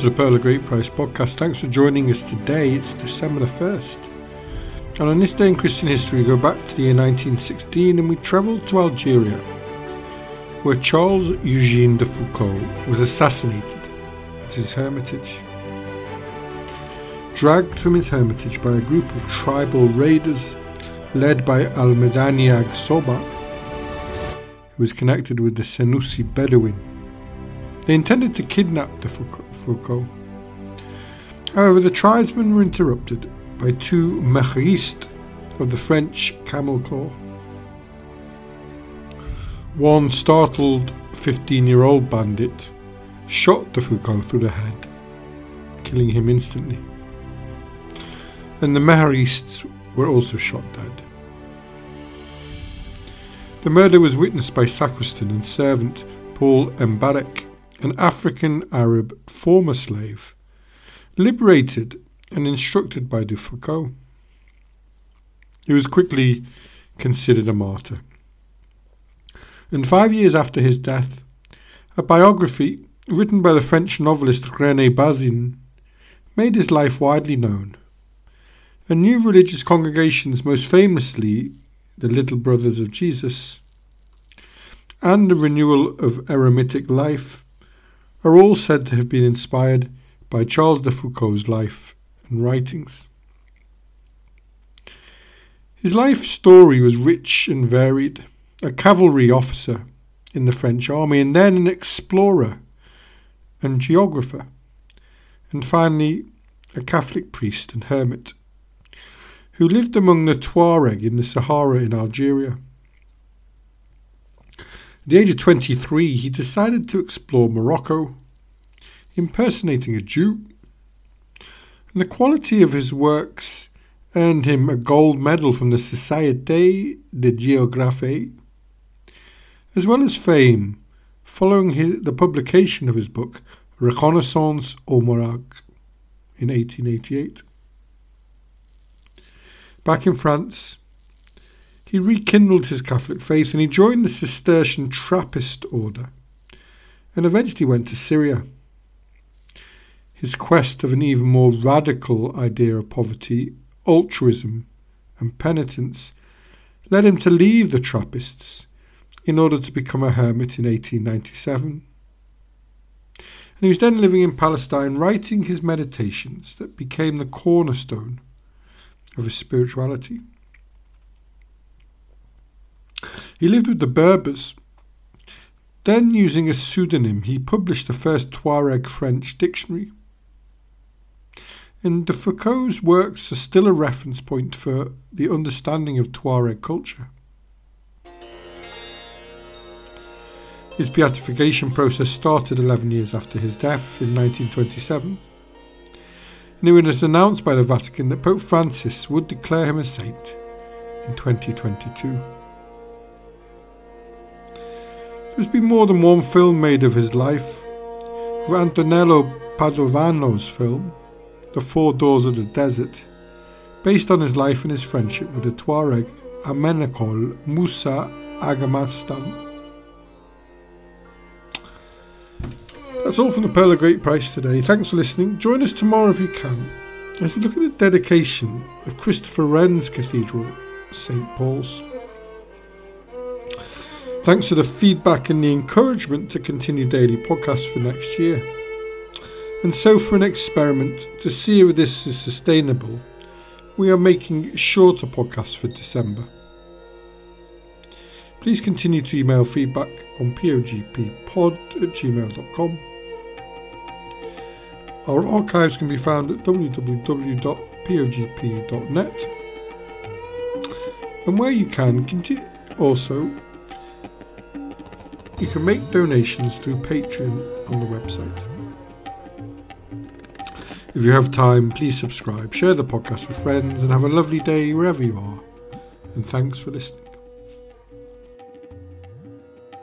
To the Pearl of Great Price podcast. Thanks for joining us today. It's December the 1st. And on this day in Christian history, we go back to the year 1916 and we travel to Algeria, where Charles Eugene de Foucauld was assassinated at his hermitage. Dragged from his hermitage by a group of tribal raiders led by Al Medani Ag Soba, who was connected with the Senussi Bedouin. They intended to kidnap de Foucauld Foucauld. However, the tribesmen were interrupted by two mehristes of the French camel corps. One startled 15 year old bandit shot de Foucauld through the head, killing him instantly. And the mehristes were also shot dead. The murder was witnessed by sacristan and servant Paul Embarek an African Arab former slave, liberated and instructed by de Foucauld. He was quickly considered a martyr. And five years after his death, a biography written by the French novelist René Bazin made his life widely known. And new religious congregations, most famously the Little Brothers of Jesus, and the renewal of eremitic life are all said to have been inspired by Charles de Foucauld's life and writings. His life story was rich and varied. A cavalry officer in the French army, and then an explorer and geographer, and finally a Catholic priest and hermit who lived among the Tuareg in the Sahara in Algeria. At the age of 23, he decided to explore Morocco, impersonating a Jew. And the quality of his works earned him a gold medal from the Société de Géographie, as well as fame following his, the publication of his book Reconnaissance au Maroc in 1888. Back in France, he rekindled his Catholic faith and he joined the Cistercian Trappist order and eventually went to Syria. His quest of an even more radical idea of poverty, altruism, and penitence led him to leave the Trappists in order to become a hermit in 1897. And he was then living in Palestine writing his meditations that became the cornerstone of his spirituality. He lived with the Berbers. Then, using a pseudonym, he published the first Tuareg French dictionary. And de Foucauld's works are still a reference point for the understanding of Tuareg culture. His beatification process started 11 years after his death in 1927, and it was announced by the Vatican that Pope Francis would declare him a saint in 2022. There's been more than one film made of his life. Antonello Padovano's film, The Four Doors of the Desert, based on his life and his friendship with the Tuareg Amenokal Musa Agamastan. That's all from the Pearl of Great Price today. Thanks for listening. Join us tomorrow if you can as we look at the dedication of Christopher Wren's Cathedral, St Paul's. Thanks for the feedback and the encouragement to continue daily podcasts for next year. And so, for an experiment to see if this is sustainable, we are making shorter podcasts for December. Please continue to email feedback on pogppod at gmail.com. Our archives can be found at www.pogp.net. And where you can, continue also you can make donations through Patreon on the website. If you have time, please subscribe, share the podcast with friends, and have a lovely day wherever you are. And thanks for listening.